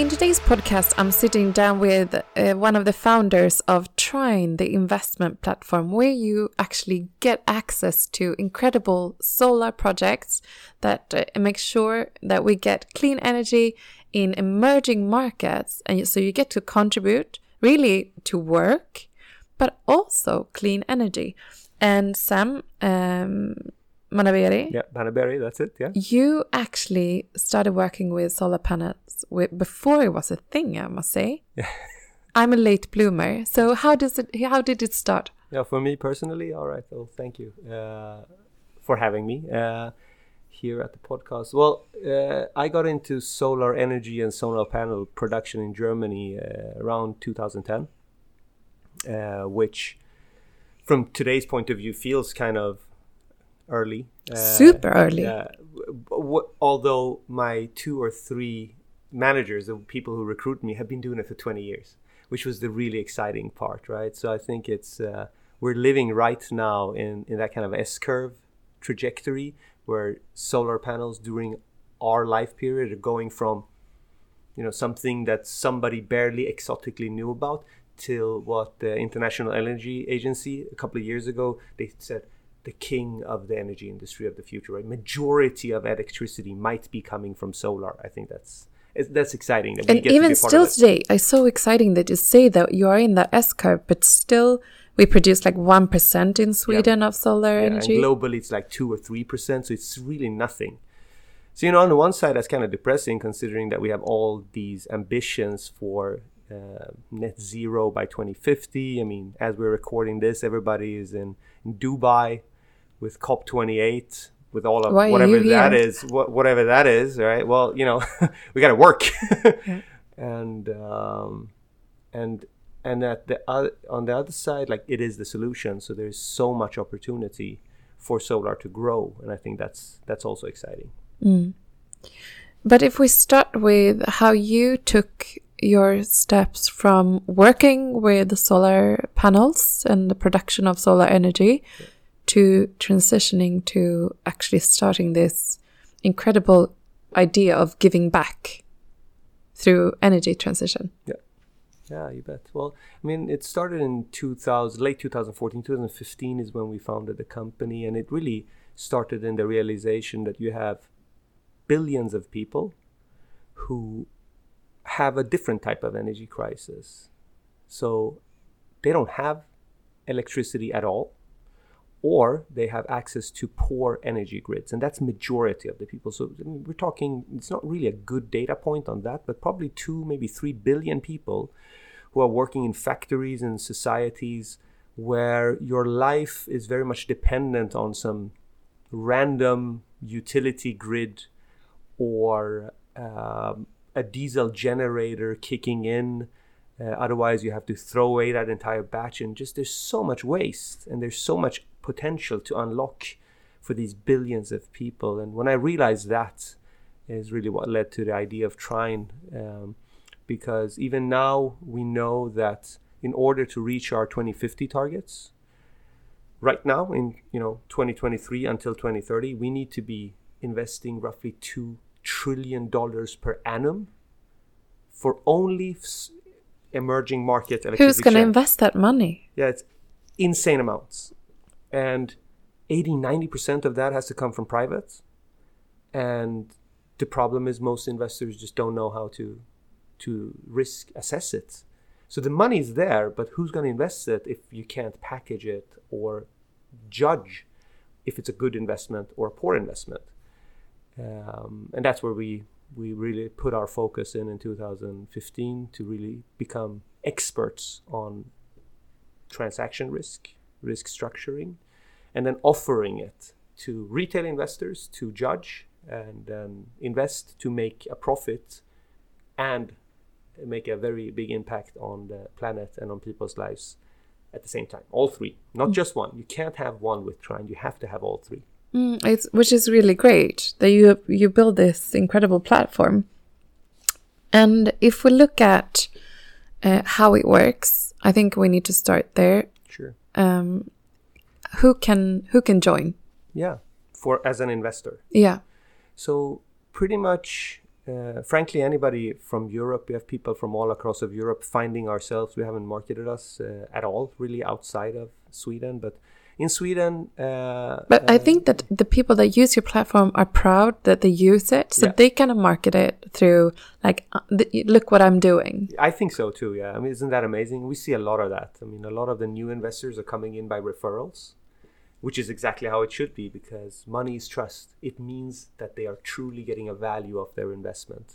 In today's podcast, I'm sitting down with uh, one of the founders of Trine, the investment platform, where you actually get access to incredible solar projects that uh, make sure that we get clean energy in emerging markets. And so you get to contribute really to work, but also clean energy. And Sam, um, Manaberi. Yeah, Manaberi, that's it. Yeah. You actually started working with solar panels before it was a thing, I must say. I'm a late bloomer. So how does it how did it start? Yeah, for me personally, all right. Well, thank you uh, for having me uh, here at the podcast. Well, uh, I got into solar energy and solar panel production in Germany uh, around 2010, uh, which from today's point of view feels kind of early. Uh, Super early. Although my two or three managers, the people who recruit me, have been doing it for 20 years, which was the really exciting part, right? So I think it's uh, we're living right now in in that kind of S curve trajectory where solar panels during our life period are going from you know something that somebody barely exotically knew about till what the International Energy Agency a couple of years ago they said the king of the energy industry of the future. Right, majority of electricity might be coming from solar. I think that's that's exciting. That and even still today, it's so exciting that you say that you are in the S curve, but still we produce like one percent in Sweden yeah. of solar yeah, energy. And globally, it's like two or three percent, so it's really nothing. So you know, on the one side, that's kind of depressing, considering that we have all these ambitions for uh, net zero by 2050. I mean, as we're recording this, everybody is in, in Dubai with COP28 with all of Why whatever that is, wh- whatever that is, right? Well, you know, we got to work, yeah. and um, and and at the other, on the other side, like it is the solution. So there's so much opportunity for solar to grow, and I think that's that's also exciting. Mm. But if we start with how you took your steps from working with the solar panels and the production of solar energy. Yeah to transitioning to actually starting this incredible idea of giving back through energy transition. Yeah. Yeah, you bet. Well, I mean, it started in 2000, late 2014, 2015 is when we founded the company, and it really started in the realization that you have billions of people who have a different type of energy crisis. So they don't have electricity at all or they have access to poor energy grids and that's majority of the people. So we're talking it's not really a good data point on that but probably 2 maybe 3 billion people who are working in factories and societies where your life is very much dependent on some random utility grid or um, a diesel generator kicking in. Uh, otherwise, you have to throw away that entire batch, and just there's so much waste, and there's so much potential to unlock for these billions of people. And when I realized that, is really what led to the idea of Trine, um, because even now we know that in order to reach our 2050 targets, right now in you know 2023 until 2030, we need to be investing roughly two trillion dollars per annum for only emerging market Who's going to invest that money? Yeah, it's insane amounts. And 80, 90% of that has to come from privates. And the problem is most investors just don't know how to to risk assess it. So the money is there, but who's going to invest it if you can't package it or judge if it's a good investment or a poor investment? Um, and that's where we we really put our focus in in 2015 to really become experts on transaction risk, risk structuring, and then offering it to retail investors to judge and then invest to make a profit and make a very big impact on the planet and on people's lives at the same time. All three, not mm. just one. You can't have one with Trine. You have to have all three. Mm, it's which is really great that you you build this incredible platform. And if we look at uh, how it works, I think we need to start there. Sure. Um, who can who can join? Yeah, for as an investor. Yeah. So pretty much uh, frankly, anybody from Europe, we have people from all across of Europe finding ourselves. We haven't marketed us uh, at all, really, outside of Sweden. But in Sweden, uh, But I uh, think that the people that use your platform are proud that they use it, so Yeah. they kind of market it through like, uh, look what I'm doing. I think so too. Yeah, I mean, isn't that amazing? We see a lot of that. I mean, a lot of the new investors are coming in by referrals, which is exactly how it should be because money is trust. It means that they are truly getting a value of their investment,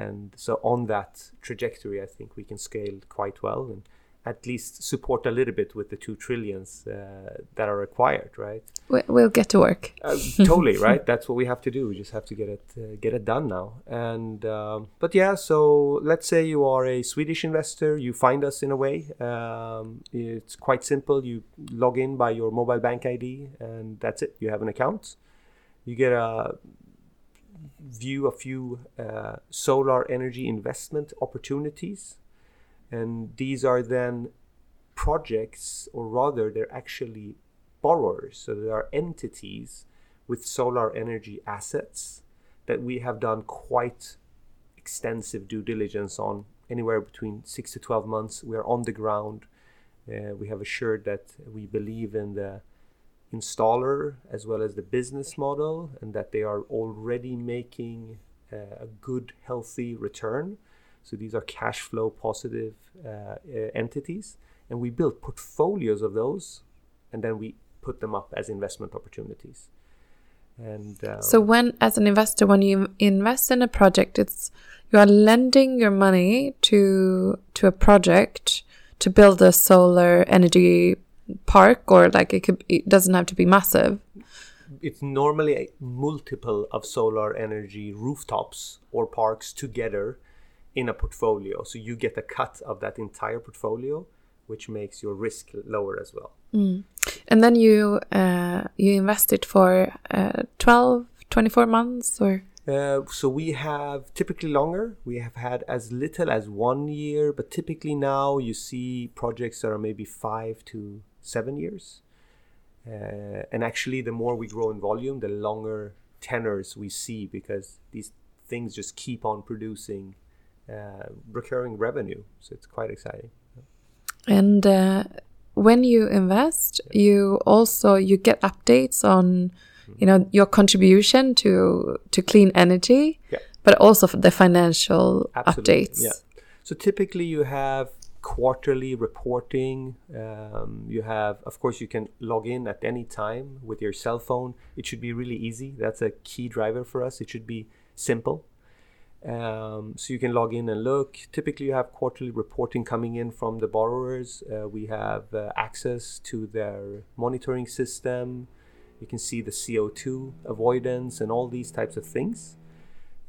and so on that trajectory, I think we can scale quite well and at least support a little bit with the two trillions uh, that are required, right? We- We'll get to work. Uh, totally right? That's what we have to do. We just have to get it uh, get it done now. And um, but yeah so let's say you are a swedish investor you find us in a way. Um, it's quite simple. You log in by your mobile bank id and that's it. You have an account. You get a view a few uh, solar energy investment opportunities and these are then projects or rather they're actually borrowers. So there are entities with solar energy assets that we have done quite extensive due diligence on, anywhere between six to 12 months. We are on the ground. Uh, we have assured that we believe in the installer as well as the business model and that they are already making uh, a good, healthy return. So these are cash flow positive uh, uh, entities. And we build portfolios of those and then we put them up as investment opportunities. And um, So when, as an investor, when you invest in a project, it's you are lending your money to to a project to build a solar energy park, or like it could. It doesn't have to be massive. it's normally a multiple of solar energy rooftops or parks together in a portfolio. So you get a cut of that entire portfolio, which makes your risk lower as well. And then you uh, you invest it for uh, 12, 24 months, or Uh, so we have typically longer. We have had as little as one year, but typically now you see projects that are maybe five to seven years. Uh, and actually, the more we grow in volume, the longer tenors we see because these things just keep on producing recurring revenue. So it's quite exciting. and uh, when you invest, you also you get updates on you know your contribution to to clean energy, Yeah. but also for the financial Absolutely, updates. Yeah. So typically you have quarterly reporting. Um, you have, of course, you can log in at any time with your cell phone. It should be really easy. That's a key driver for us. It should be simple. Um, so you can log in and look. Typically, you have quarterly reporting coming in from the borrowers. Uh, we have uh, access to their monitoring system. You can see the CO2 avoidance and all these types of things.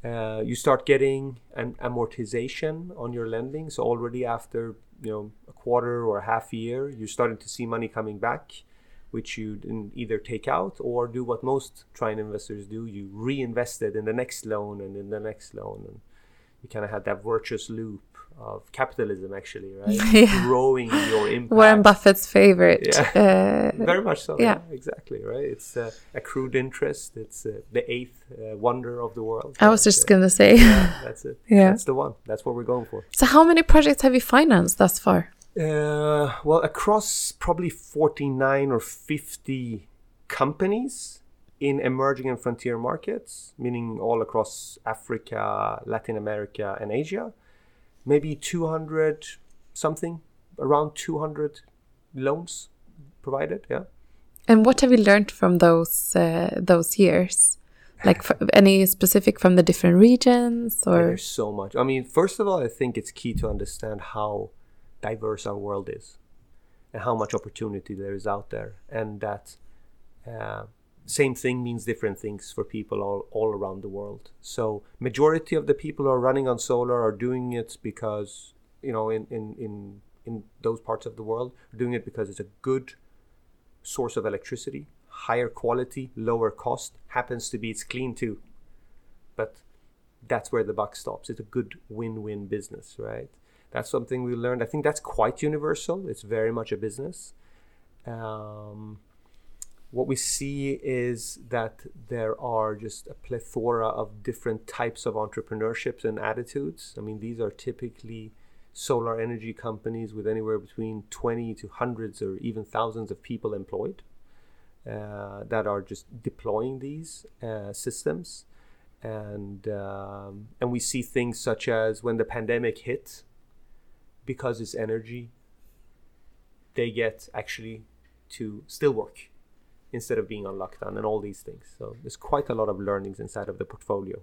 Uh, you start getting an amortization on your lending. So already after you know a quarter or a half year, you're starting to see money coming back, which you either take out or do what most Trine investors do: you reinvest it in the next loan and in the next loan, and you kind of had that virtuous loop of capitalism, actually, right? Yeah. Growing your impact. Warren Buffett's favorite. Yeah. Uh, Very much so. Yeah. Yeah, exactly. Right. It's uh, accrued interest. It's uh, the eighth uh, wonder of the world. I was just gonna say. Yeah, that's it. Yeah. That's the one. That's what we're going for. So, how many projects have you financed thus far? Uh, well, across probably 49 or 50 companies in emerging and frontier markets, meaning all across Africa, Latin America, and Asia, maybe 200 something, around 200 loans provided. Yeah. And what have you learned from those uh, those years? Like f any specific from the different regions, Yeah, or There's so much. I mean, first of all, I think it's key to understand how diverse our world is and how much opportunity there is out there, and that uh, same thing means different things for people all, all around the world. So, majority of the people who are running on solar are doing it because you know, in in in in those parts of the world, are doing it because it's a good source of electricity, higher quality, lower cost. Happens to be it's clean too, but that's where the buck stops. It's a good win-win business, right? That's something we learned. I think that's quite universal. It's very much a business. Um, what we see is that there are just a plethora of different types of entrepreneurships and attitudes. I mean, these are typically solar energy companies with anywhere between 20 to hundreds or even thousands of people employed uh, that are just deploying these uh, systems. And, um, and we see things such as when the pandemic hit, because it's energy, they get actually to still work instead of being on lockdown and all these things. So there's quite a lot of learnings inside of the portfolio.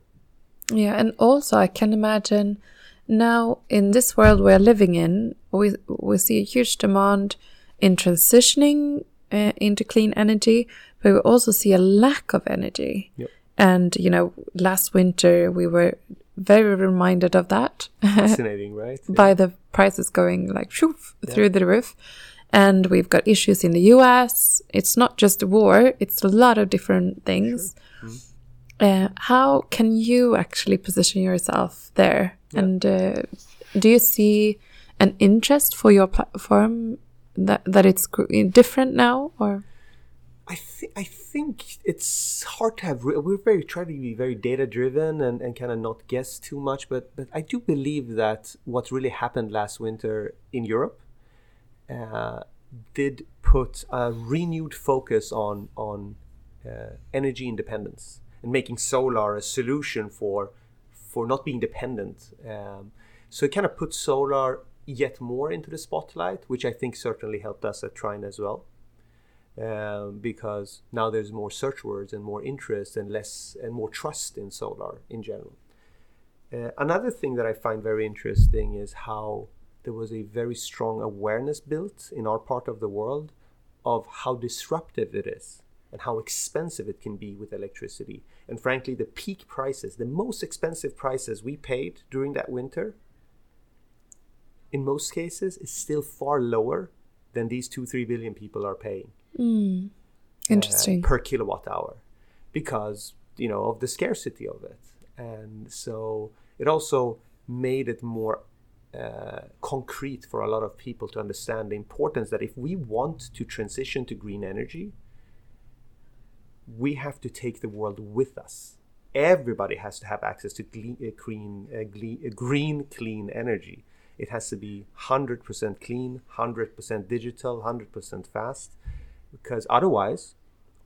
Yeah, and also I can imagine now in this world we're living in, we we see a huge demand in transitioning uh, into clean energy, but we also see a lack of energy. Yep. And you know, last winter we were very reminded of that Fascinating, right? by the prices going like Yeah. through the roof. And we've got issues in the US. It's not just war, it's a lot of different things. Uh, how can you actually position yourself there? Yeah. And uh, do you see an interest for your platform that, that it's different now? Or I think I think it's hard to have. Re- we're very trying to be very data driven and, and kind of not guess too much. But but I do believe that what really happened last winter in Europe uh, did put a renewed focus on on uh, energy independence and making solar a solution for for not being dependent. Um, so it kind of put solar yet more into the spotlight, which I think certainly helped us at Trine as well um, because now there's more search words and more interest and less and more trust in solar in general. Uh, another thing that I find very interesting is how there was a very strong awareness built in our part of the world of how disruptive it is and how expensive it can be with electricity. And frankly, the peak prices, the most expensive prices we paid during that winter, in most cases, is still far lower than these two, three billion people are paying uh, interesting. per kilowatt hour because you know of the scarcity of it. And so it also made it more uh, concrete for a lot of people to understand the importance that if we want to transition to green energy we have to take the world with us. Everybody has to have access to gle- uh, clean, uh, gle- uh, green clean energy. It has to be 100% clean 100% digital 100% fast because otherwise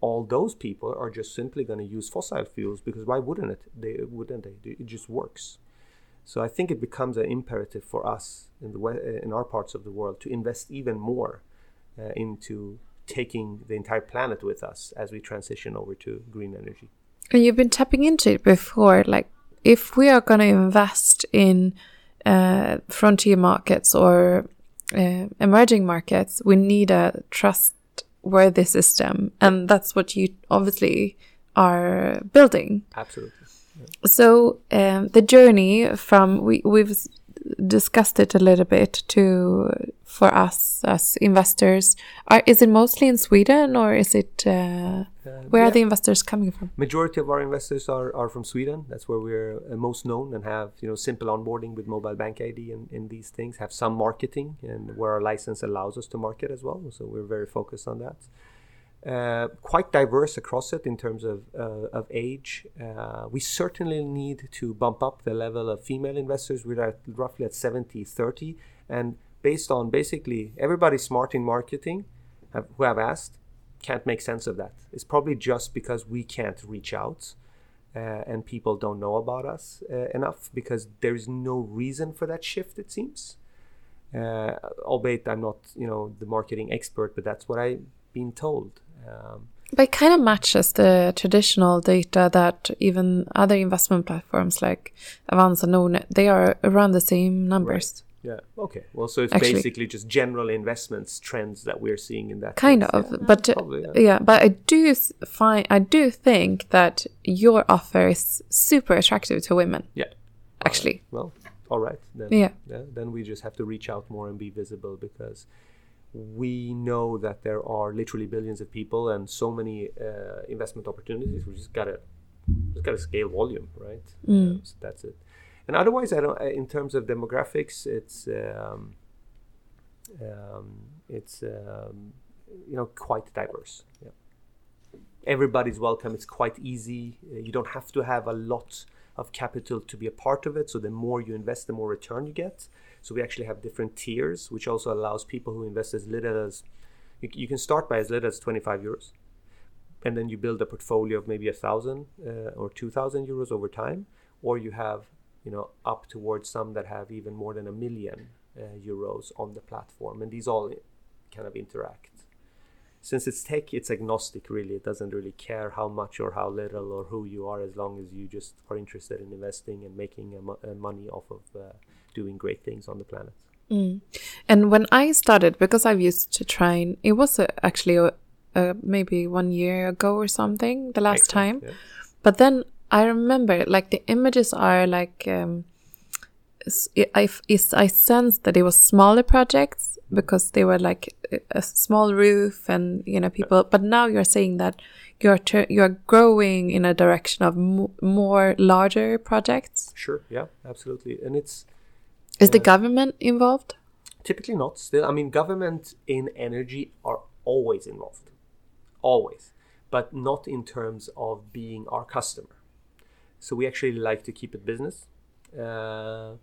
all those people are just simply going to use fossil fuels because why wouldn't it? They wouldn't they? It just works. So i think it becomes an imperative for us in the uh, in our parts of the world to invest even more uh, into taking the entire planet with us as we transition over to green energy. And you've been tapping into it before. Like, if we are going to invest in uh, frontier markets or uh, emerging markets, we need a trustworthy system. And that's what you obviously are building. absolutely So, um, the journey from, we, we've discussed it a little bit to, for us as investors, are, is it mostly in Sweden or is it, uh, where yeah. are the investors coming from? majority of our investors are, are from Sweden. That's where we're uh, most known and have you know simple onboarding with mobile bank ID and, and these things. Have some marketing and where our license allows us to market as well. So we're very focused on that. Uh, quite diverse across it in terms of uh, of age. Uh, we certainly need to bump up the level of female investors. We're at roughly at 70-30 and based on basically everybody smart in marketing have, who have asked can't make sense of that. It's probably just because we can't reach out uh, and people don't know about us uh, enough because there's no reason for that shift, it seems. Albeit I'm not, you know, the marketing expert, but that's what I've been told. Um, But it kind of matches the traditional data that even other investment platforms like Avanza, Nordnet, they are around the same numbers. yeah. Okay. Well, so it's Actually- basically just general investments trends that we're seeing in that. Kind case. of, Yeah, but uh, probably, yeah. yeah, but I do find I do think that your offer is super attractive to women. Yeah. Actually, Well, all right. Then, Yeah. Then we just have to reach out more and be visible because we know that there are literally billions of people and so many uh, investment opportunities. We just gotta just gotta scale volume, right? Um, so that's it. And otherwise, I don't. In terms of demographics, it's um, um, it's um, you know quite diverse. Yeah. everybody's welcome. It's quite easy. Uh, you don't have to have a lot of capital to be a part of it. So the more you invest, the more return you get. So we actually have different tiers, which also allows people who invest as little as you, you can start by as little as 25 euros, and then you build a portfolio of maybe a thousand uh, or 2,000 euros over time, or you have you know up towards some that have even more than a million uh, euros on the platform, and these all kind of interact. Since it's tech, it's agnostic really. It doesn't really care how much or how little or who you are, as long as you just are interested in investing and making mo- money off of uh, doing great things on the planet. Mm. And when I started, because I've used to Trine, it was uh, actually a, uh, maybe one year ago or something, the last Excellent, time. Yeah. But then I remember, like the images are like. Um, I, I sensed that it was smaller projects because they were like a small roof and you know people but now you're saying that you're you're growing in a direction of more larger projects sure yeah absolutely and it's is uh, the government involved? Typically not. Still i mean government in energy are always involved. Always. But not in terms of being our customer. So we actually like to keep it business. Uh,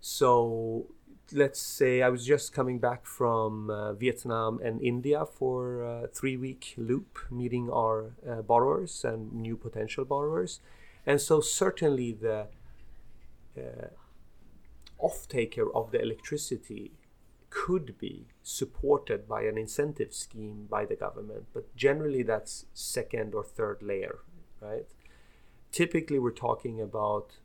so let's say I was just coming back from uh, Vietnam and India for a three week loop, meeting our uh, borrowers and new potential borrowers. And so, certainly, the uh, off taker of the electricity could be supported by an incentive scheme by the government, but generally, that's second or third layer, right? Typically, we're talking about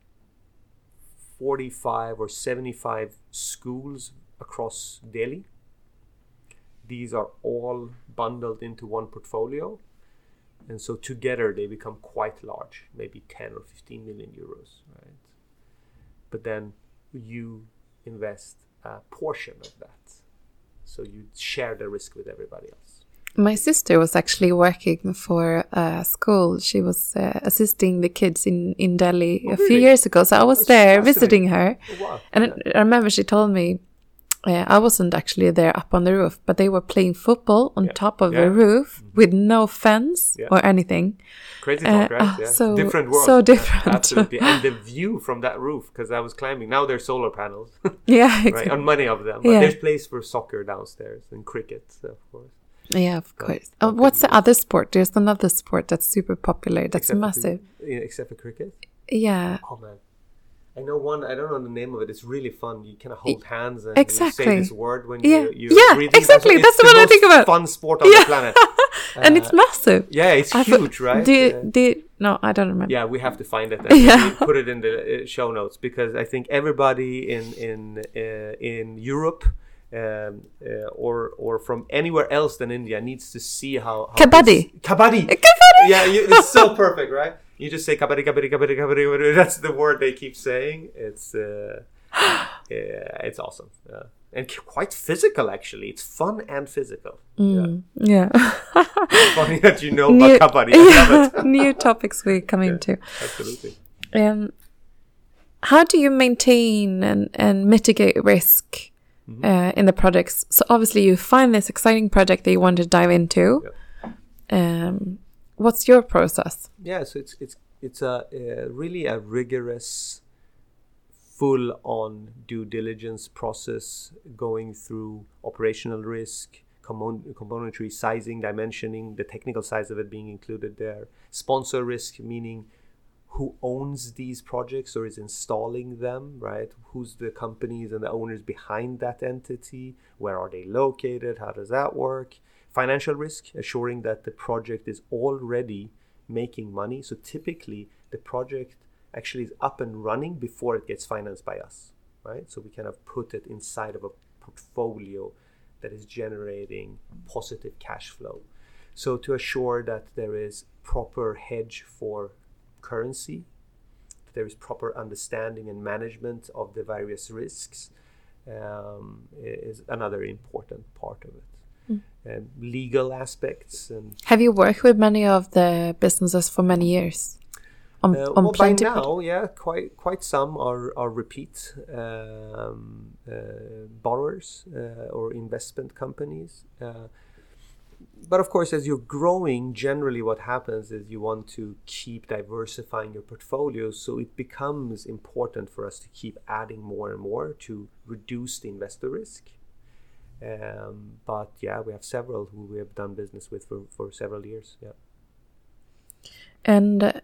45 or 75 schools across Delhi. These are all bundled into one portfolio. And so together they become quite large, maybe 10 or 15 million euros, right? But then you invest a portion of that. So you share the risk with everybody else. My sister was actually working for a school. She was uh, assisting the kids in, in Delhi oh, a few really? years ago. So I was That's there visiting her. Oh, wow. And yeah. I remember she told me, uh, I wasn't actually there up on the roof, but they were playing football on yeah. top of yeah. the roof mm -hmm. with no fence or anything. Crazy talk, uh, right? Yeah. So different world. So different. Absolutely. and the view from that roof, because I was climbing. Now there's solar panels. yeah, exactly. right on many of them. But there's place for soccer downstairs and cricket, of course. Yeah, of course. Oh, what's the other sport? There's another sport that's super popular. That's except massive. For, except for cricket. Yeah. Oh man, I know one. I don't know the name of it. It's really fun. You kind of hold hands and exactly. you say this word when yeah. you, you yeah, exactly. That's, the one I think about. Fun sport on yeah. the planet. and uh, it's massive. Yeah, it's I huge, right? Do, do, no, I don't remember. Yeah, we have to find it. And yeah. put it in the uh, show notes because I think everybody in in uh, in Europe um, uh, or or from anywhere else than India needs to see how, how kabaddi kabaddi kabaddi yeah you, it's so perfect right you just say kabaddi kabaddi kabaddi kabaddi that's the word they keep saying it's uh, yeah, it's awesome yeah. and quite physical actually it's fun and physical mm, yeah, yeah. funny that you know new, about kabaddi yeah, new topics we're coming yeah, to absolutely um how do you maintain and, and mitigate risk mm -hmm. uh, in the projects. So obviously you find this exciting project that you want to dive into. Yep. Um, what's your process? Yeah, so it's it's it's a, a really a rigorous, full-on due diligence process going through operational risk, componentry sizing, dimensioning, the technical size of it being included there, sponsor risk, meaning who owns these projects or is installing them, right? Who's the companies and the owners behind that entity? Where are they located? How does that work? Financial risk, assuring that the project is already making money. So typically, the project actually is up and running before it gets financed by us, right? So we kind of put it inside of a portfolio that is generating positive cash flow. So to assure that there is proper hedge for currency. There is proper understanding and management of the various risks um, is another important part of it. Mm. And legal aspects. And Have you worked with many of the businesses for many years? On, uh, on well, by now, yeah, quite quite some are are repeat um, uh, borrowers uh, or investment companies. Uh, but of course, as you're growing, generally what happens is you want to keep diversifying your portfolio. So it becomes important for us to keep adding more and more to reduce the investor risk. Um, but yeah, we have several who we have done business with for, for several years. Yeah. And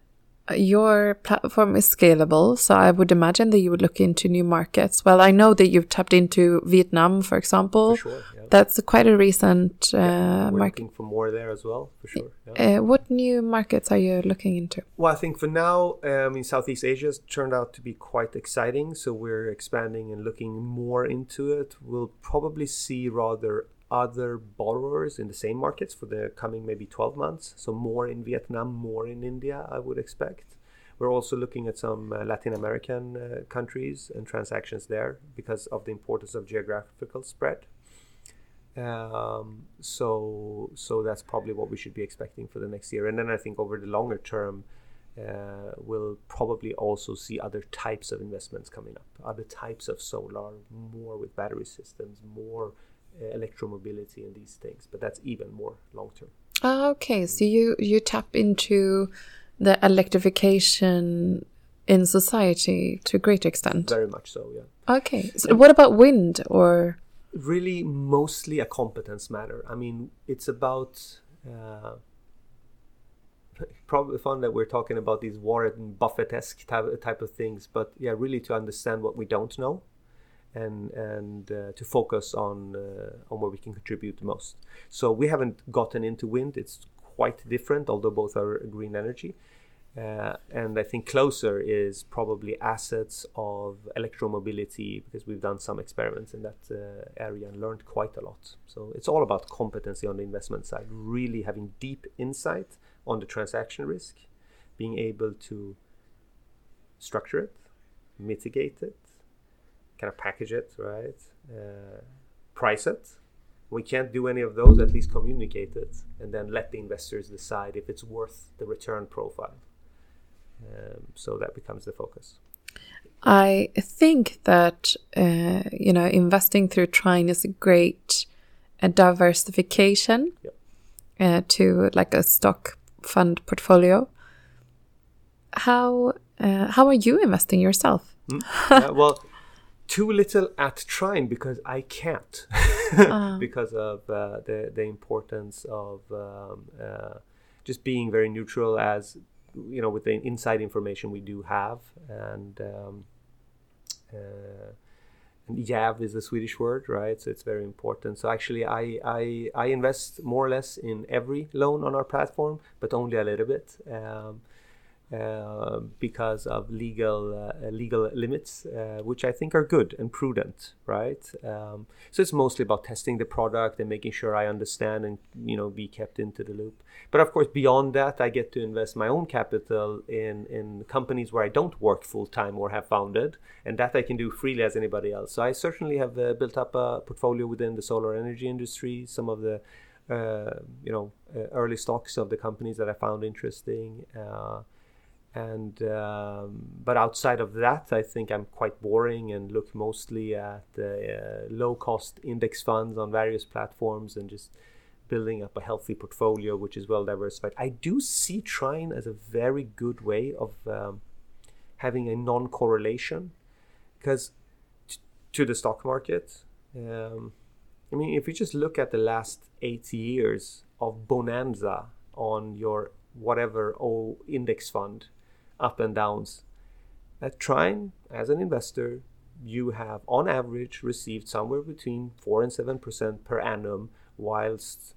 your platform is scalable, so I would imagine that you would look into new markets. Well, I know that you've tapped into Vietnam, for example. For sure, yeah. That's quite a recent uh, yeah, market. looking for more there as well, for sure. Yeah. Uh, what new markets are you looking into? Well, I think for now, um, in Southeast Asia has turned out to be quite exciting. So we're expanding and looking more into it. We'll probably see rather other borrowers in the same markets for the coming maybe 12 months. So more in Vietnam, more in India, I would expect. We're also looking at some uh, Latin American uh, countries and transactions there because of the importance of geographical spread. Um, so, so that's probably what we should be expecting for the next year. And then I think over the longer term, uh, we'll probably also see other types of investments coming up, other types of solar, more with battery systems, more electromobility and these things. But that's even more long term. Ah, okay. So you you tap into the electrification in society to a great extent. Very much so, yeah. Okay. So what about wind or? Really, mostly a competence matter. I mean, it's about. Uh, probably fun that we're talking about these Warren Buffett-esque type, type of things, but yeah, really to understand what we don't know, and and uh, to focus on uh, on where we can contribute the most. So we haven't gotten into wind; it's quite different, although both are green energy. Uh, and I think closer is probably assets of electromobility because we've done some experiments in that uh, area and learned quite a lot. So it's all about competency on the investment side, really having deep insight on the transaction risk, being able to structure it, mitigate it, kind of package it, right? Uh, price it. We can't do any of those, at least communicate it, and then let the investors decide if it's worth the return profile. Um, so that becomes the focus. I think that uh, you know investing through Trine is a great uh, diversification Yep. uh, to like a stock fund portfolio. How uh, how are you investing yourself? Uh, well, too little at Trine because I can't, because of uh, the the importance of um, uh, just being very neutral as you know with the inside information we do have and um, uh, and jäv is the Swedish word, right? So it's very important. So actually, I, I I invest more or less in every loan on our platform, but only a little bit. Um, uh, because of legal uh, legal limits, uh, which I think are good and prudent, right? Um, so it's mostly about testing the product and making sure I understand and you know be kept into the loop. But of course, beyond that, I get to invest my own capital in in companies where I don't work full time or have founded, and that I can do freely as anybody else. So I certainly have uh, built up a portfolio within the solar energy industry. Some of the uh, you know uh, early stocks of the companies that I found interesting and um, but outside of that i think i'm quite boring and look mostly at uh, low cost index funds on various platforms and just building up a healthy portfolio which is well diversified. I do see trine as a very good way of um, having a non-correlation because t- to the stock market um, i mean if you just look at the last eight years of Avanza on your whatever o index fund up and downs. At Trine, as an investor, you have on average received somewhere between 4 and 7% per annum, whilst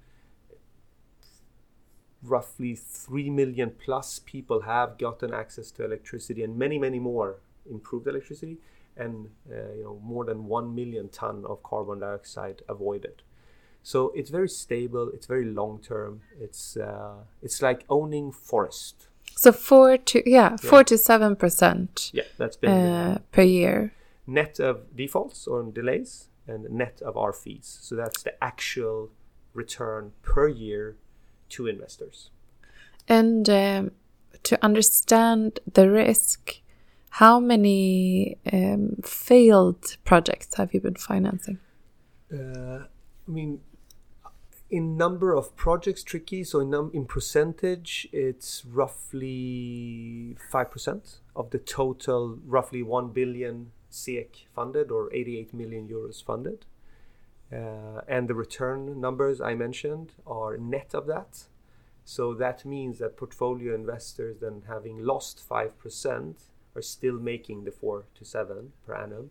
roughly 3 million plus people have gotten access to electricity and many, many more improved electricity and uh, you know more than 1 million ton of carbon dioxide avoided. So it's very stable, it's very long term. It's uh, it's like owning forest So four to yeah, four to seven percent Yeah, that's been uh, per year. net of defaults or delays and net of our fees. So that's the actual return per year to investors. And um, to understand the risk, how many um, failed projects have you been financing? Uh, I mean, in number of projects tricky so in, num- in percentage it's roughly 5% of the total roughly 1 billion SEK funded or 88 million euros funded. Uh, and the return numbers i mentioned are net of that. So that means that portfolio investors then having lost 5% are still making the 4 to 7 per annum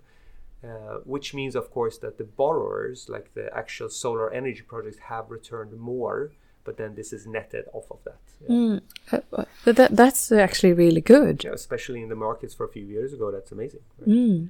uh, which means, of course, that the borrowers, like the actual solar energy projects, have returned more, but then this is netted off of that. Yeah. Mm. Uh, that, that's actually really good. Yeah, especially in the markets for a few years ago, that's amazing. Right? Mm.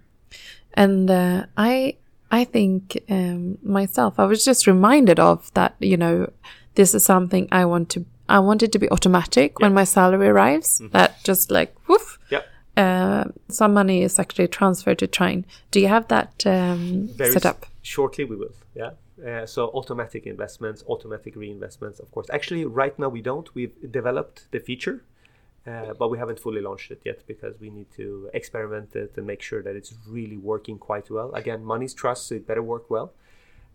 And uh, I, I think um, myself, I was just reminded of that. You know, this is something I want to. I want it to be automatic yeah. when my salary arrives. Mm -hmm. That just like woof. Yeah uh, some money is actually transferred to Trine. Do you have that um, set up? Shortly, we will. Yeah. Uh, so automatic investments, automatic reinvestments, of course. Actually, right now we don't. We've developed the feature, uh, but we haven't fully launched it yet because we need to experiment it and make sure that it's really working quite well. Again, money's trust, so it better work well.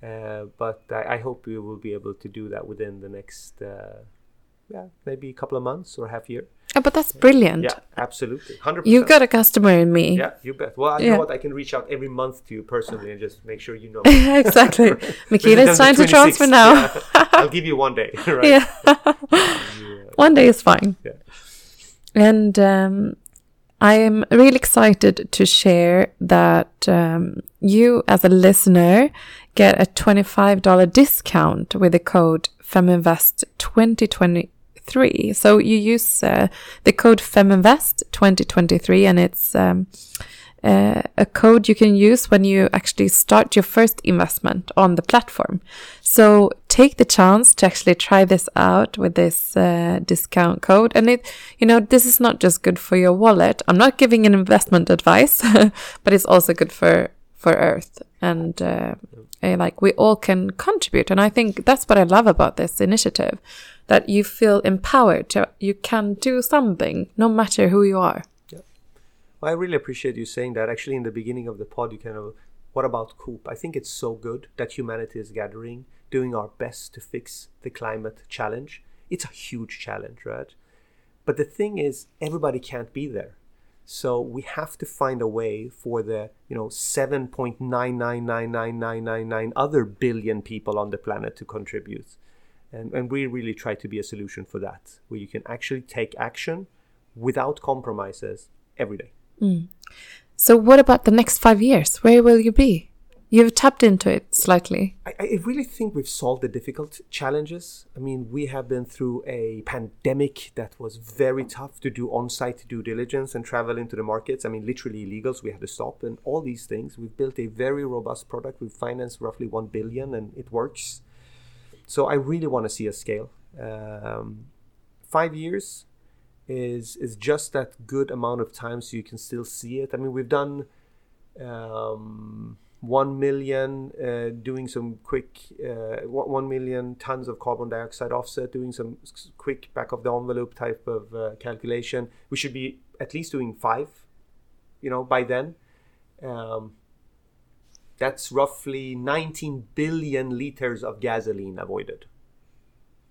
Uh, but I, I, hope we will be able to do that within the next, uh, yeah, maybe a couple of months or half year. Oh, but that's brilliant. Yeah, absolutely. 100%. You've got a customer in me. Yeah, you bet. Well, I yeah. know what? I can reach out every month to you personally and just make sure you know. exactly. Michaela, it's time to transfer now. yeah. I'll give you one day, right? Yeah. one day is fine. Yeah. And um, I am really excited to share that um, you, as a listener, get a $25 discount with the code FEMINVEST2020 2023. So you use uh, the code FEMINVEST 2023 and it's um, uh, a code you can use when you actually start your first investment on the platform. So take the chance to actually try this out with this uh, discount code. And it, you know, this is not just good for your wallet. I'm not giving an investment advice, but it's also good for for Earth. And uh, like we all can contribute. And I think that's what I love about this initiative that you feel empowered to you can do something no matter who you are. Yeah. Well, i really appreciate you saying that. Actually in the beginning of the pod you kind of what about COP? I think it's so good that humanity is gathering doing our best to fix the climate challenge. It's a huge challenge right? But the thing is everybody can't be there. So we have to find a way for the you know 7.9999999 other billion people on the planet to contribute and, and we really try to be a solution for that, where you can actually take action without compromises every day. Mm. So, what about the next five years? Where will you be? You've tapped into it slightly. I, I, really think we've solved the difficult challenges. I mean, we have been through a pandemic that was very tough to do on site due diligence and travel into the markets. I mean, literally illegals, we had to stop, and all these things. We've built a very robust product. We've financed roughly 1 billion, and it works. So I really want to see a scale. Um, five years is is just that good amount of time so you can still see it. I mean, we've done um, one million uh, doing some quick uh, one million tons of carbon dioxide offset, doing some quick back of the envelope type of uh, calculation. We should be at least doing five, you know, by then. Um, that's roughly 19 billion liters of gasoline avoided.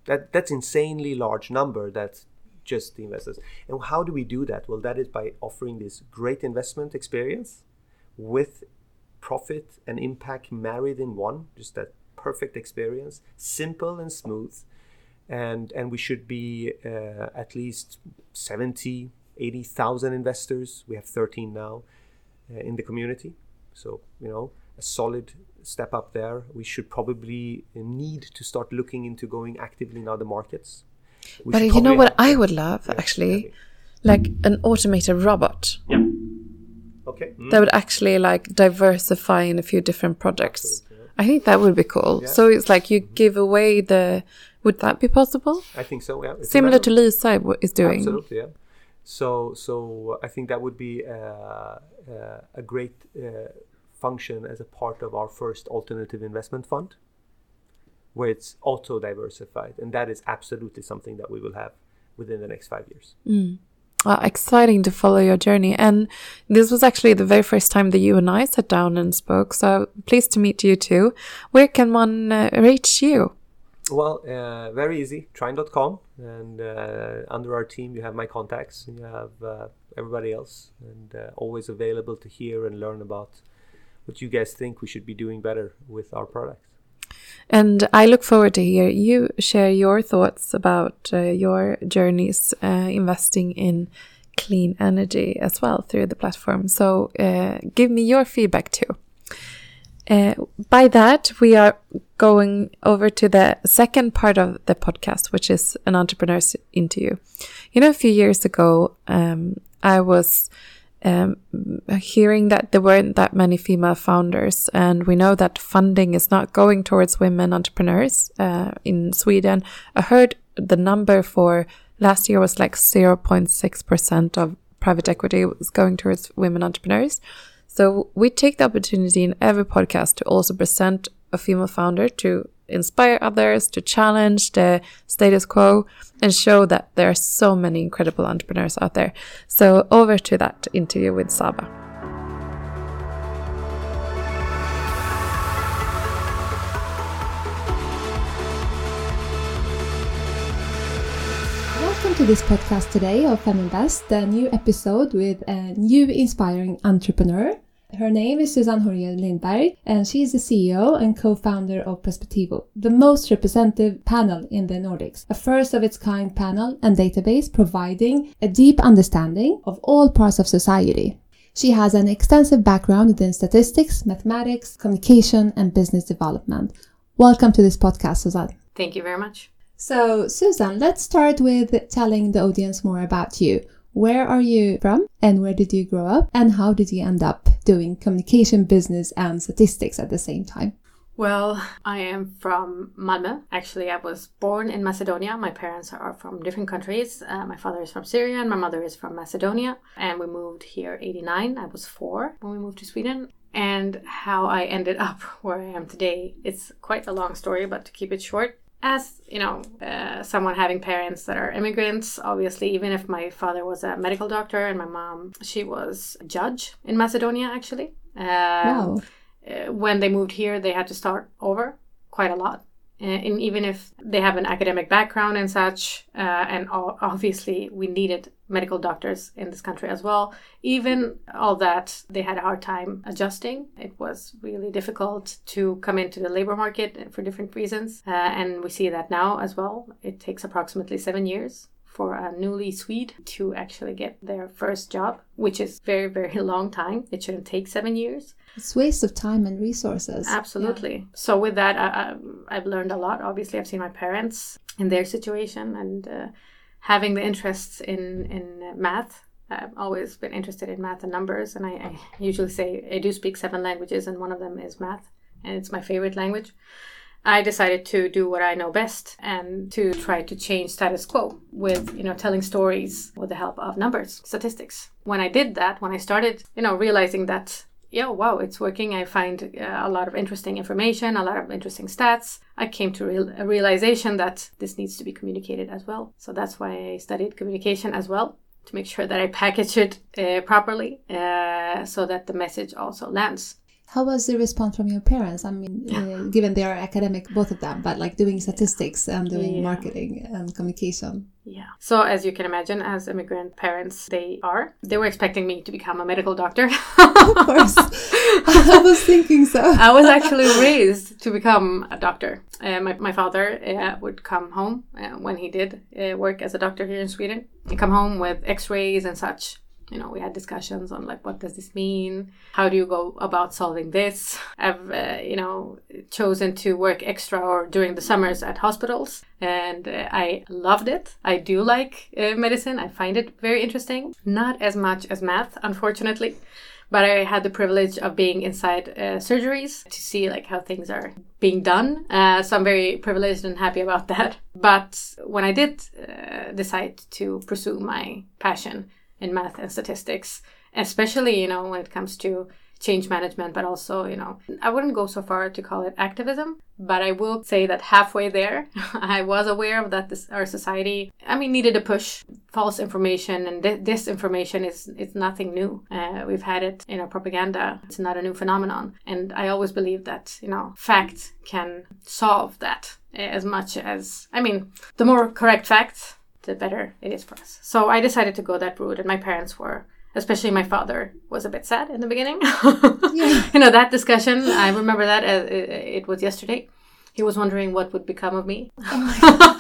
That, that's insanely large number that just the investors. And how do we do that? Well, that is by offering this great investment experience with profit and impact married in one, just that perfect experience, simple and smooth. And, and we should be uh, at least 70, 80,000 investors. We have 13 now uh, in the community. So, you know, a solid step up there. We should probably need to start looking into going actively in other markets. We but you know what I would love yeah, actually, like an automated robot. Yeah. Okay. Mm. That would actually like diversify in a few different projects. Yeah. I think that would be cool. Yeah. So it's like you mm-hmm. give away the. Would that be possible? I think so. Yeah. It's Similar to Lysa is doing. Absolutely. Yeah. So so I think that would be uh, uh, a great. Uh, function as a part of our first alternative investment fund where it's auto diversified and that is absolutely something that we will have within the next five years mm. well, exciting to follow your journey and this was actually the very first time that you and i sat down and spoke so pleased to meet you too where can one uh, reach you Well, uh, very easy. Trine.com, and uh, under our team, you have my contacts, and you have uh, everybody else, and uh, always available to hear and learn about what you guys think we should be doing better with our products. And I look forward to hear you share your thoughts about uh, your journeys uh, investing in clean energy as well through the platform. So uh, give me your feedback too. Uh, by that, we are going over to the second part of the podcast, which is an entrepreneur's interview. You know, a few years ago, um, I was um, hearing that there weren't that many female founders, and we know that funding is not going towards women entrepreneurs uh, in Sweden. I heard the number for last year was like 0.6% of private equity was going towards women entrepreneurs. So we take the opportunity in every podcast to also present a female founder to inspire others, to challenge the status quo, and show that there are so many incredible entrepreneurs out there. So over to that interview with Saba. Welcome to this podcast today of Feminvest, the new episode with a new inspiring entrepreneur. Her name is Suzan Hourieh Lindberg, and she is the CEO and co-founder of Perspectivo, the most representative panel in the Nordics, a first of its kind panel and database providing a deep understanding of all parts of society. She has an extensive background within statistics, mathematics, communication, and business development. Welcome to this podcast, Suzan. Thank you very much. So, Suzan, let's start with telling the audience more about you. Where are you from and where did you grow up and how did you end up doing communication, business and statistics at the same time? Well, I am from Malmö. Actually, I was born in Macedonia. My parents are from different countries. Uh, my father is from Syria and my mother is from Macedonia. And we moved here 89. I was four when we moved to Sweden. And how I ended up where I am today, it's quite a long story, but to keep it short, as you know uh, someone having parents that are immigrants obviously even if my father was a medical doctor and my mom she was a judge in macedonia actually uh, wow. uh, when they moved here they had to start over quite a lot uh, and even if they have an academic background and such uh, and obviously we needed medical doctors in this country as well. Even all that, they had a hard time adjusting. It was really difficult to come into the labor market for different reasons. Uh, and we see that now as well. It takes approximately seven years for a newly Swede to actually get their first job, which is very, very long time. It shouldn't take seven years. It's waste of time and resources. Absolutely. Yeah. So with that, I, have learned a lot. Obviously, I've seen my parents in their situation and uh, having the interests in in math. I've always been interested in math and numbers, and I, I usually say I do speak seven languages, and one of them is math, and it's my favorite language. I decided to do what I know best and to try to change status quo with, you know, telling stories with the help of numbers, statistics. When I did that, when I started, you know, realizing that yeah, wow, it's working. I find uh, a lot of interesting information, a lot of interesting stats. I came to real, a realization that this needs to be communicated as well. So that's why I studied communication as well to make sure that I package it uh, properly uh, so that the message also lands. How was the response from your parents? I mean, uh, given they are academic, both of them, but like doing statistics and doing yeah. marketing and communication. Yeah. So as you can imagine, as immigrant parents, they are. They were expecting me to become a medical doctor. of course, I was thinking so. I was actually raised to become a doctor. Uh, my my father uh, would come home uh, when he did uh, work as a doctor here in Sweden. He'd come home with X-rays and such you know we had discussions on like what does this mean? How do you go about solving this? I've uh, you know chosen to work extra or during the summers at hospitals and uh, i loved it. I do like uh, medicine. I find it very interesting. Not as much as math unfortunately but I had the privilege of being inside uh, surgeries to see like how things are being done. Uh, so I'm very privileged and happy about that. But when I did uh, decide to pursue my passion, in math and statistics, especially, you know, when it comes to change management, but also, you know, I wouldn't go so far to call it activism, but I will say that halfway there, I was aware of that this, our society, I mean, needed a push false information and th- disinformation is it's nothing new. Uh, we've had it in our propaganda. It's not a new phenomenon, and I always believe that you know facts can solve that as much as I mean the more correct facts, the better it is for us. So I decided to go that route, and my parents were especially my father was a bit sad in the beginning. yeah. You know that discussion. I remember that uh, it was yesterday. He was wondering what would become of me. Oh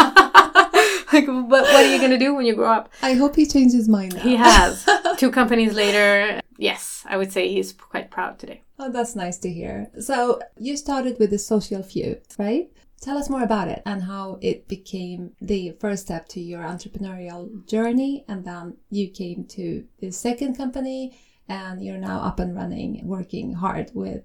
like, what, what are you going to do when you grow up? I hope he changed his mind. Now. He has. Two companies later, yes, I would say he's quite proud today. Oh, that's nice to hear. So you started with the social few, right? Tell us more about it and how it became the first step to your entrepreneurial journey. And then you came to the second company and you're now up and running, working hard with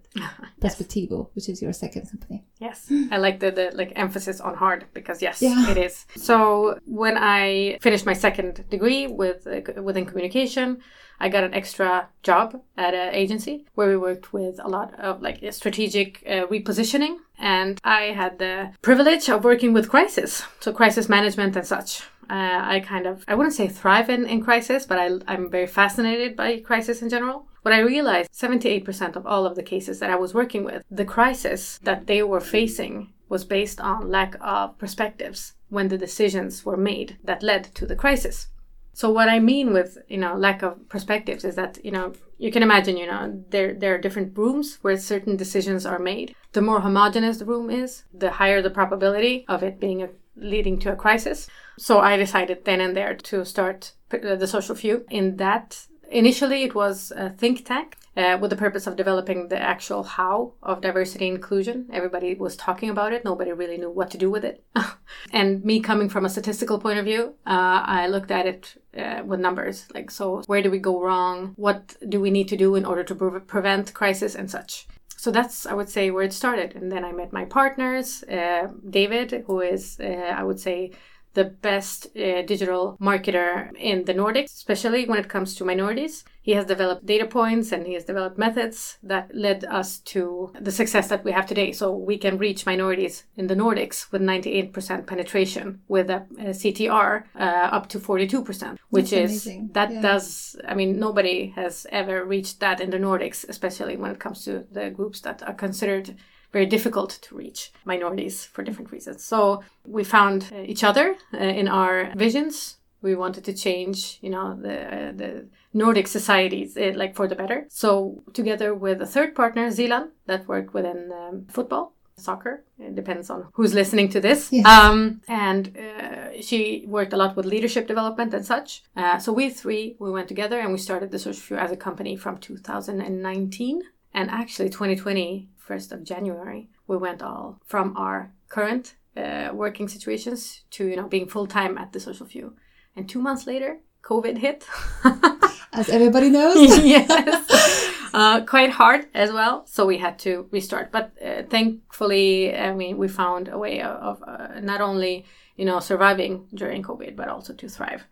Perspectivo, yes. which is your second company. Yes, I like the, the like emphasis on hard because yes, yeah. it is. So when I finished my second degree with uh, within communication, I got an extra job at an agency where we worked with a lot of like strategic uh, repositioning, and I had the privilege of working with crisis, so crisis management and such. Uh, I kind of, I wouldn't say thrive in, in crisis, but I, I'm very fascinated by crisis in general. What I realized 78% of all of the cases that I was working with, the crisis that they were facing was based on lack of perspectives when the decisions were made that led to the crisis. So what I mean with you know lack of perspectives is that you know you can imagine you know there there are different rooms where certain decisions are made. The more homogenous the room is, the higher the probability of it being a, leading to a crisis. So I decided then and there to start uh, the social few. In that initially it was a think tank uh, with the purpose of developing the actual how of diversity inclusion. Everybody was talking about it, nobody really knew what to do with it. and me coming from a statistical point of view, uh, I looked at it uh, with numbers like, so where do we go wrong? What do we need to do in order to pre- prevent crisis and such? So that's, I would say, where it started. And then I met my partners, uh, David, who is, uh, I would say, the best uh, digital marketer in the Nordics, especially when it comes to minorities. He has developed data points and he has developed methods that led us to the success that we have today. So we can reach minorities in the Nordics with 98% penetration with a, a CTR uh, up to 42%, which That's is amazing. that yeah. does, I mean, nobody has ever reached that in the Nordics, especially when it comes to the groups that are considered very difficult to reach minorities for different reasons. So we found uh, each other uh, in our visions. We wanted to change, you know, the uh, the Nordic societies like for the better. So together with a third partner, Zilan, that worked within um, football, soccer. It depends on who's listening to this. Yes. Um, and uh, she worked a lot with leadership development and such. Uh, so we three, we went together and we started the Social Few as a company from 2019. And actually, 2020 1st of January, we went all from our current uh, working situations to you know being full time at the social Few. And two months later, COVID hit. as everybody knows. yes. Uh, quite hard as well. So we had to restart. But uh, thankfully, I mean, we found a way of, uh, not only, you know, surviving during COVID, but also to thrive.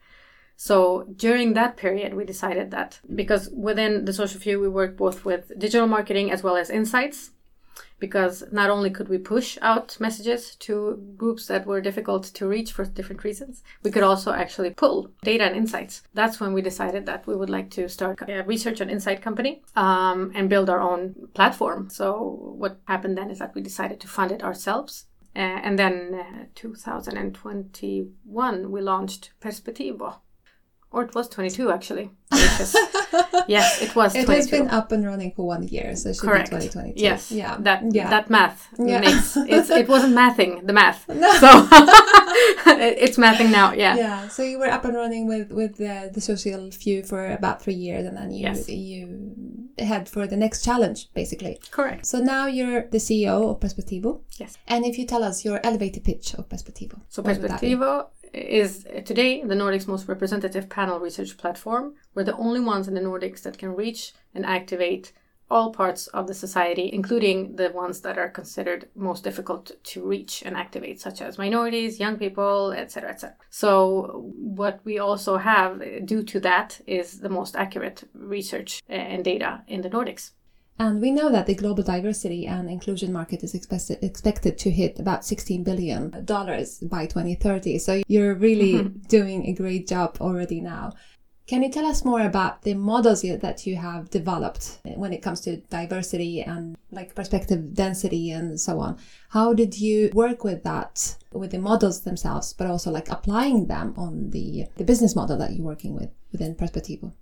So during that period, we decided that because within the social few, we work both with digital marketing as well as insights because not only could we push out messages to groups that were difficult to reach for different reasons, we could also actually pull data and insights. That's when we decided that we would like to start a research and insight company um, and build our own platform. So what happened then is that we decided to fund it ourselves. Uh, and then uh, 2021 we launched Perspectivo or it was 22 actually. yes, it was. It 22. has been up and running for one year, so it should Correct. be 2022. Yes, yeah, that yeah. that math yeah. makes it's, it wasn't mathing the math, no. so it's mathing now. Yeah, yeah. So you were up and running with with the, the social few for about three years, and then you yes. you head for the next challenge, basically. Correct. So now you're the CEO of Perspectivo. Yes. And if you tell us your elevator pitch of Perspectivo. So Perspectivo is today the Nordics' most representative panel research platform. We're the only ones in the Nordics that can reach and activate all parts of the society, including the ones that are considered most difficult to reach and activate, such as minorities, young people, etc., etc. So, what we also have due to that is the most accurate research eh, and data in the Nordics. And we know that the global diversity and inclusion market is expected, expected to hit about $16 billion by 2030. So you're really mm-hmm. doing a great job already now. Can you tell us more about the models that you have developed when it comes to diversity and like perspective density and so on? How did you work with that, with the models themselves, but also like applying them on the, the business model that you're working with within Perspectivo?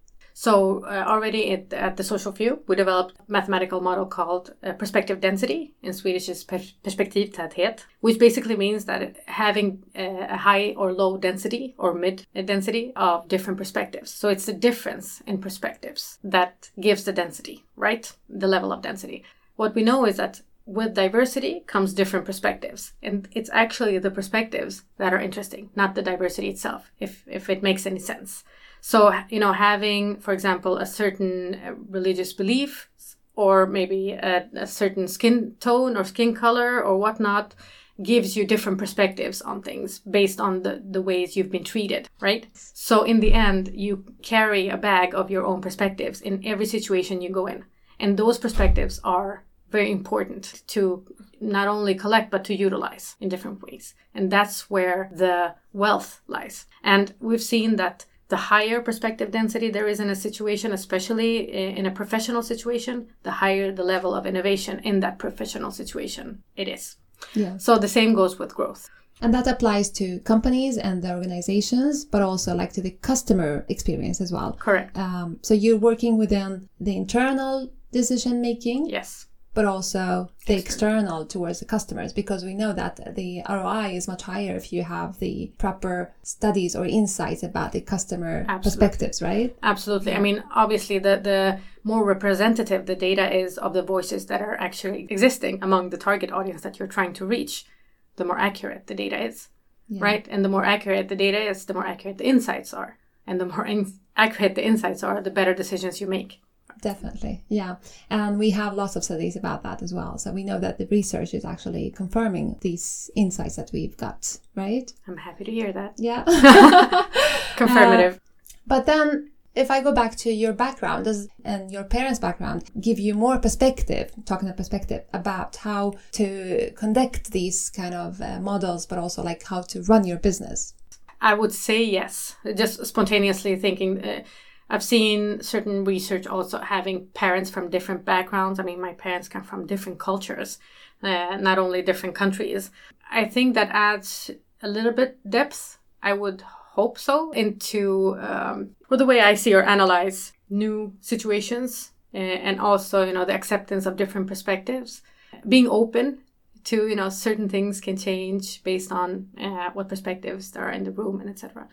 So uh, already at, at, the Social Few, we developed a mathematical model called uh, perspective density. In Swedish is pers- perspektivtäthet, which basically means that having a high or low density or mid density of different perspectives. So it's the difference in perspectives that gives the density, right? The level of density. What we know is that with diversity comes different perspectives and it's actually the perspectives that are interesting not the diversity itself if if it makes any sense so, you know, having, for example, a certain uh, religious belief or maybe a, a certain skin tone or skin color or whatnot gives you different perspectives on things based on the, the ways you've been treated, right? So in the end, you carry a bag of your own perspectives in every situation you go in. And those perspectives are very important to not only collect but to utilize in different ways. And that's where the wealth lies. And we've seen that the higher perspective density there is in a situation, especially in a professional situation, the higher the level of innovation in that professional situation it is. Yeah. So the same goes with growth. And that applies to companies and the organizations, but also like to the customer experience as well. Correct. Um, so you're working within the internal decision making. Yes but also the external towards the customers because we know that the ROI is much higher if you have the proper studies or insights about the customer Absolutely. perspectives, right? Absolutely. I mean, obviously, the, the more representative the data is of the voices that are actually existing among the target audience that you're trying to reach, the more accurate the data is, yeah. right? And the more accurate the data is, the more accurate the insights are. And the more in- accurate the insights are, the better decisions you make definitely yeah. And we have lots of studies about that as well. So we know that the research is actually confirming these insights that we've got right? I'm happy to hear that. Yeah. Confirmative. uh, but then if I go back to your background does, and your parents' background, give you more perspective, talking of perspective, about how to conduct these kind of uh, models, but also like how to run your business? I would say yes. Just spontaneously thinking, uh, I've seen certain research also having parents from different backgrounds. I mean, my parents come from different cultures, uh, not only different countries. I think that adds a little bit depth. I would hope so into um, well, the way I see or analyze new situations, uh, and also you know the acceptance of different perspectives, being open to you know certain things can change based on uh, what perspectives there are in the room and etc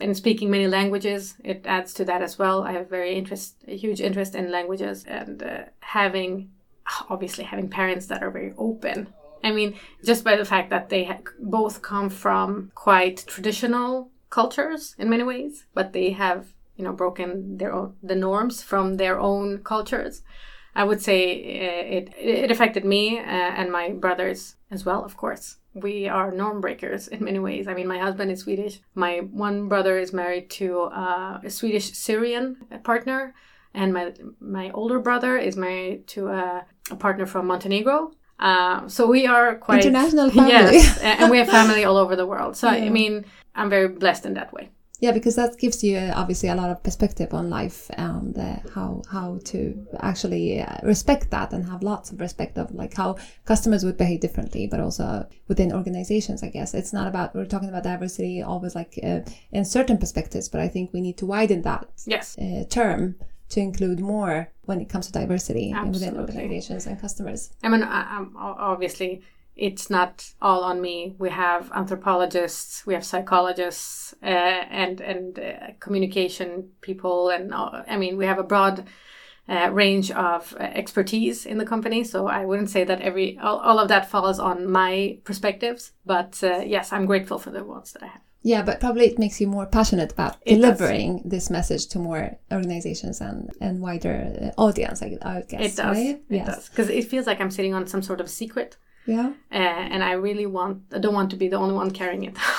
and speaking many languages it adds to that as well. I have very interest a huge interest in languages and uh, having obviously having parents that are very open. I mean just by the fact that they ha- both come from quite traditional cultures in many ways but they have you know broken their own the norms from their own cultures i would say uh, it it affected me uh, and my brothers as well of course we are norm breakers in many ways. I mean, my husband is Swedish. My one brother is married to uh, a Swedish Syrian partner, and my my older brother is married to a, a partner from Montenegro. Uh, so we are quite international family. Yes, and we have family all over the world. So yeah. I mean, I'm very blessed in that way yeah because that gives you uh, obviously a lot of perspective on life and uh, how how to actually uh, respect that and have lots of respect of like how customers would behave differently but also within organizations i guess it's not about we're talking about diversity always like uh, in certain perspectives but i think we need to widen that yes. Uh, term to include more when it comes to diversity Absolutely. within organizations and customers i mean obviously it's not all on me. We have anthropologists, we have psychologists, uh, and and uh, communication people, and uh, I mean we have a broad uh, range of uh, expertise in the company. So I wouldn't say that every all, all of that falls on my perspectives, but uh, yes, I'm grateful for the ones that I have. Yeah, but probably it makes you more passionate about it delivering does. this message to more organizations and and wider audience. I, I guess it does. Right? It yes. does because it feels like I'm sitting on some sort of secret yeah. Uh, and I really want, I don't want to be the only one carrying it.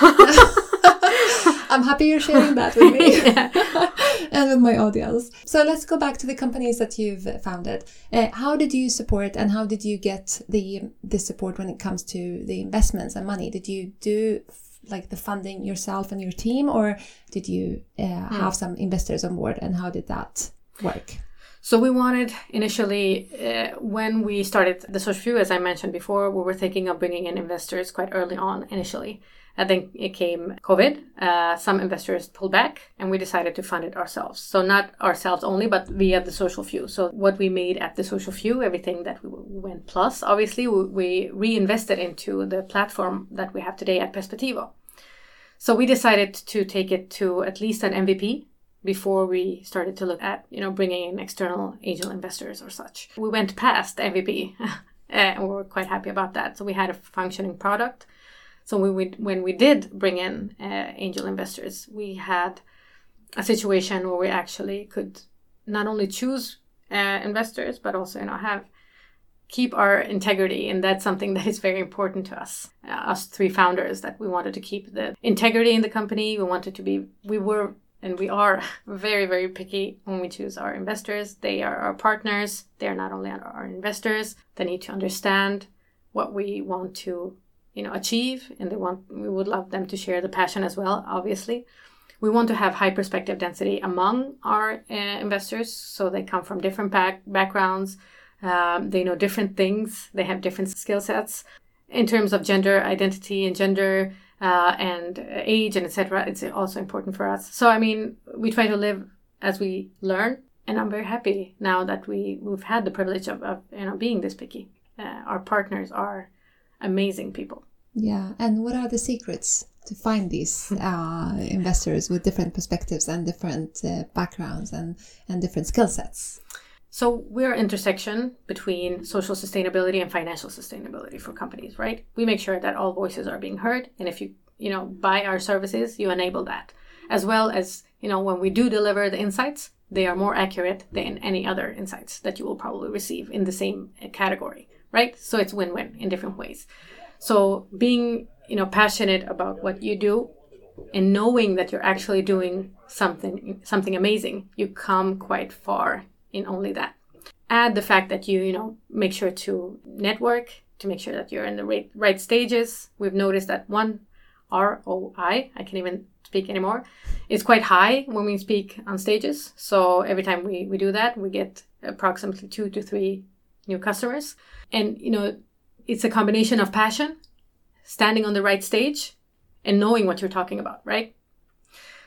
I'm happy you're sharing that with me. and with my audience. So let's go back to the companies that you've founded. Uh, how did you support and how did you get the the support when it comes to the investments and money? Did you do like the funding yourself and your team, or did you uh, mm. have some investors on board? And how did that work? So we wanted initially, uh, when we started the social few, as I mentioned before, we were thinking of bringing in investors quite early on initially. I think it came COVID. Uh, some investors pulled back, and we decided to fund it ourselves. So not ourselves only, but via the social few. So what we made at the social few, everything that we went plus, obviously, we reinvested into the platform that we have today at Perspectivo. So we decided to take it to at least an MVP before we started to look at you know bringing in external angel investors or such. We went past mvp and we were quite happy about that. So we had a functioning product. So when we when we did bring in uh, angel investors we had a situation where we actually could not only choose uh, investors but also you know have keep our integrity. And that's something that is very important to us uh, us three founders that we wanted to keep the integrity in the company. We wanted to be we were and we are very very picky when we choose our investors. They are our partners. They are not only our investors. They need to understand what we want to you know achieve and they want we would love them to share the passion as well obviously. We want to have high perspective density among our uh, investors so they come from different back- backgrounds. Um, they know different things. They have different skill sets. In terms of gender identity and gender uh, and age and etc. It's also important for us. So I mean, we try to live as we learn, and I'm very happy now that we we've had the privilege of, of you know being this picky. Uh, our partners are amazing people. Yeah, and what are the secrets to find these uh, investors with different perspectives and different uh, backgrounds and and different skill sets? So we're intersection between social sustainability and financial sustainability for companies, right? We make sure that all voices are being heard, and if you you know buy our services, you enable that, as well as you know when we do deliver the insights, they are more accurate than any other insights that you will probably receive in the same uh, category, right? So it's win-win in different ways. So being you know passionate about what you do and knowing that you're actually doing something something amazing, you come quite far in only that. Add the fact that you, you know, make sure to network to make sure that you're in the right, right stages. We've noticed that one ROI, I can't even speak anymore, is quite high when we speak on stages. So every time we, we do that, we get approximately two to three new customers. And, you know, it's a combination of passion, standing on the right stage, and knowing what you're talking about, right?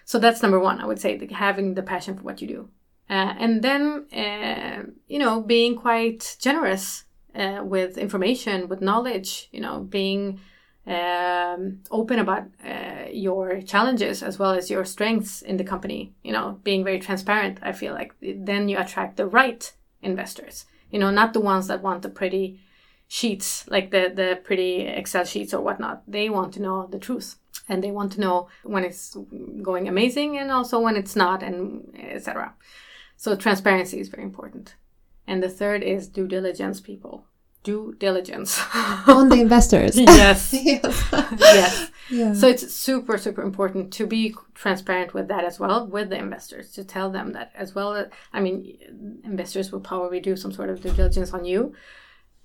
So that's number one, I would say, having the passion for what you do. Uh, and then, uh, you know, being quite generous uh, with information, with knowledge, you know, being um, open about uh, your challenges as well as your strengths in the company, you know, being very transparent. I feel like then you attract the right investors, you know, not the ones that want the pretty sheets, like the, the pretty Excel sheets or whatnot. They want to know the truth and they want to know when it's going amazing and also when it's not and etc. So transparency is very important. And the third is due diligence, people. Due diligence. On the investors. yes. yes. yes. Yeah. So it's super, super important to be transparent with that as well, with the investors, to tell them that as well. I mean, investors will probably do some sort of due diligence on you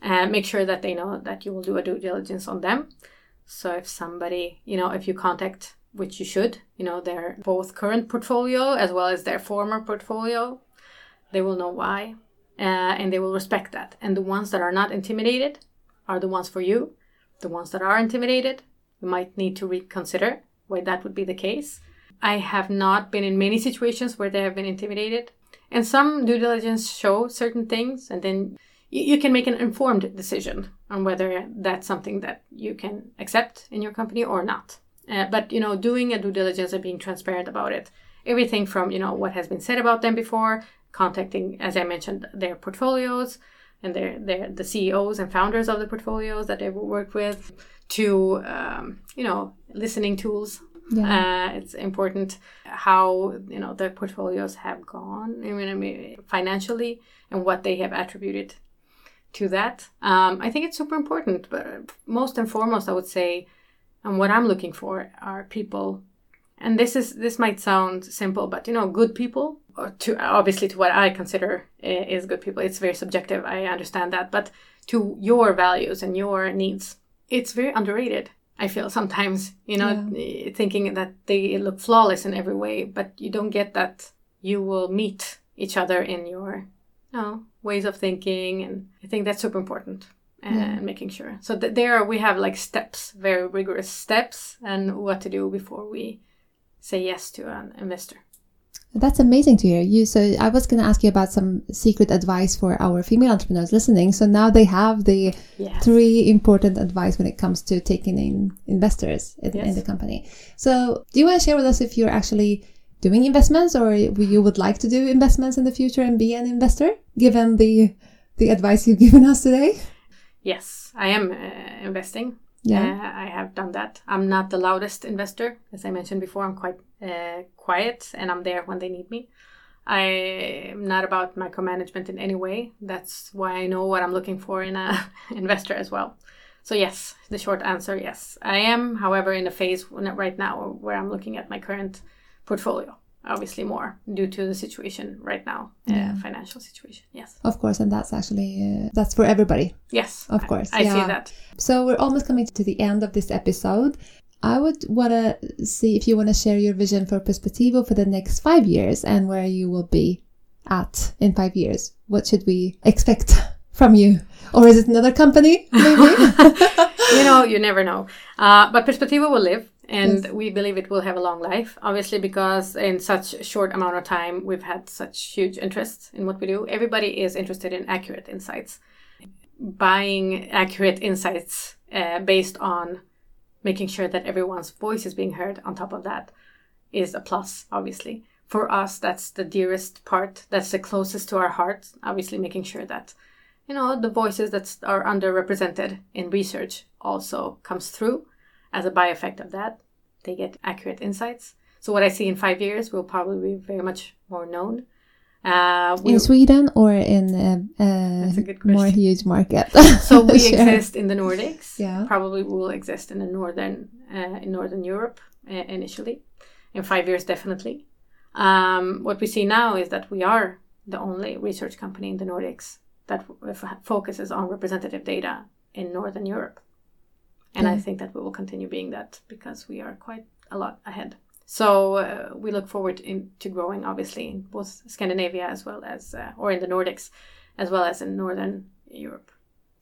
and make sure that they know that you will do a due diligence on them. So if somebody, you know, if you contact which you should, you know, their both current portfolio as well as their former portfolio, they will know why, uh, and they will respect that. And the ones that are not intimidated are the ones for you. The ones that are intimidated, you might need to reconsider why that would be the case. I have not been in many situations where they have been intimidated. And some due diligence show certain things, and then you, can make an informed decision on whether that's something that you can accept in your company or not. Uh, but you know, doing a due diligence and being transparent about it, everything from you know what has been said about them before contacting, as I mentioned, their portfolios and their, their the CEOs and founders of the portfolios that they work with, to um, you know listening tools. Yeah. Uh, it's important how you know the portfolios have gone. I mean, I mean financially and what they have attributed to that. Um, I think it's super important. But most and foremost, I would say, and what I'm looking for are people and this is this might sound simple, but you know, good people, or to obviously to what I consider eh, is good people, it's very subjective. I understand that, but to your values and your needs, it's very underrated. I feel sometimes, you know, yeah. Eh, thinking that they look flawless in every way, but you don't get that you will meet each other in your you know, ways of thinking. And I think that's super important and yeah. making sure. So th- there we have like steps, very rigorous steps, and what to do before we say yes to an investor. That's amazing to hear. You so I was going to ask you about some secret advice for our female entrepreneurs listening. So now they have the yes. three important advice when it comes to taking in investors in, yes. in, the company. So do you want to share with us if you're actually doing investments or you would like to do investments in the future and be an investor given the the advice you've given us today? Yes, I am uh, investing yeah, uh, I have done that. I'm not the loudest investor, as I mentioned before. I'm quite uh, quiet, and I'm there when they need me. I am not about micromanagement in any way. That's why I know what I'm looking for in an investor as well. So yes, the short answer, yes, I am. However, in a phase right now where I'm looking at my current portfolio obviously more due to the situation right now yeah. uh, financial situation yes. Of course and that's actually uh, that's for everybody. Yes of course i, I yeah. see that. So we're almost coming to the end of this episode. I would want to see if you want to share your vision for perspectivo for the next five years and where you will be at in five years. What should we expect from you? Or is it another company maybe? You know you never know. Uh, but perspectivo will live and yes. we believe it will have a long life obviously because in such a short amount of time we've had such huge interest in what we do. Everybody is interested in accurate insights. Buying accurate insights uh, based on making sure that everyone's voice is being heard on top of that is a plus obviously. For us that's the dearest part that's the closest to our heart obviously making sure that you know the voices that are underrepresented in research also comes through as a by effect of that, they get accurate insights. So what I see in five years will probably be very much more known. Uh, in Sweden or in a, a more huge market? so we sure. exist in the Nordics. Yeah. Probably will exist in the northern uh, in northern Europe uh, initially. In five years, definitely. Um, what we see now is that we are the only research company in the Nordics that focuses on representative data in northern Europe. And I think that we will continue being that because we are quite a lot ahead. So uh, we look forward in, to growing, obviously, in both Scandinavia as well as, uh, or in the Nordics, as well as in Northern Europe.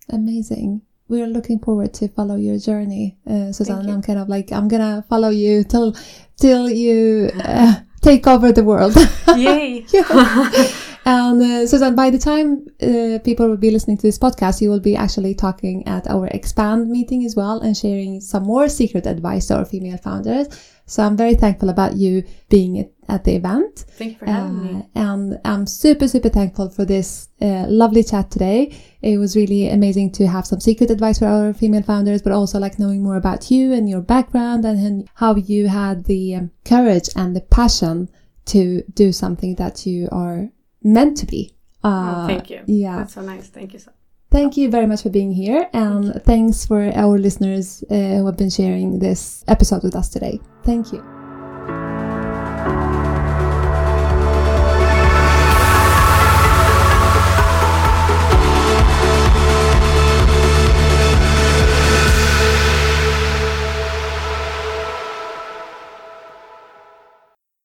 Amazing. We're looking forward to follow your journey, uh, Suzan. I'm kind of like I'm gonna follow you till till you uh, take over the world. Yay! And uh, so that by the time uh, people will be listening to this podcast, you will be actually talking at our expand meeting as well and sharing some more secret advice to our female founders. So I'm very thankful about you being at the event. Thank you for having uh, me. And I'm super, super thankful for this uh, lovely chat today. It was really amazing to have some secret advice for our female founders, but also like knowing more about you and your background and how you had the um, courage and the passion to do something that you are meant to be. Uh, oh, thank you. Yeah. That's so nice. Thank you so Thank you very much for being here. And Thank thanks for our listeners uh, who have been sharing this episode with us today. Thank you.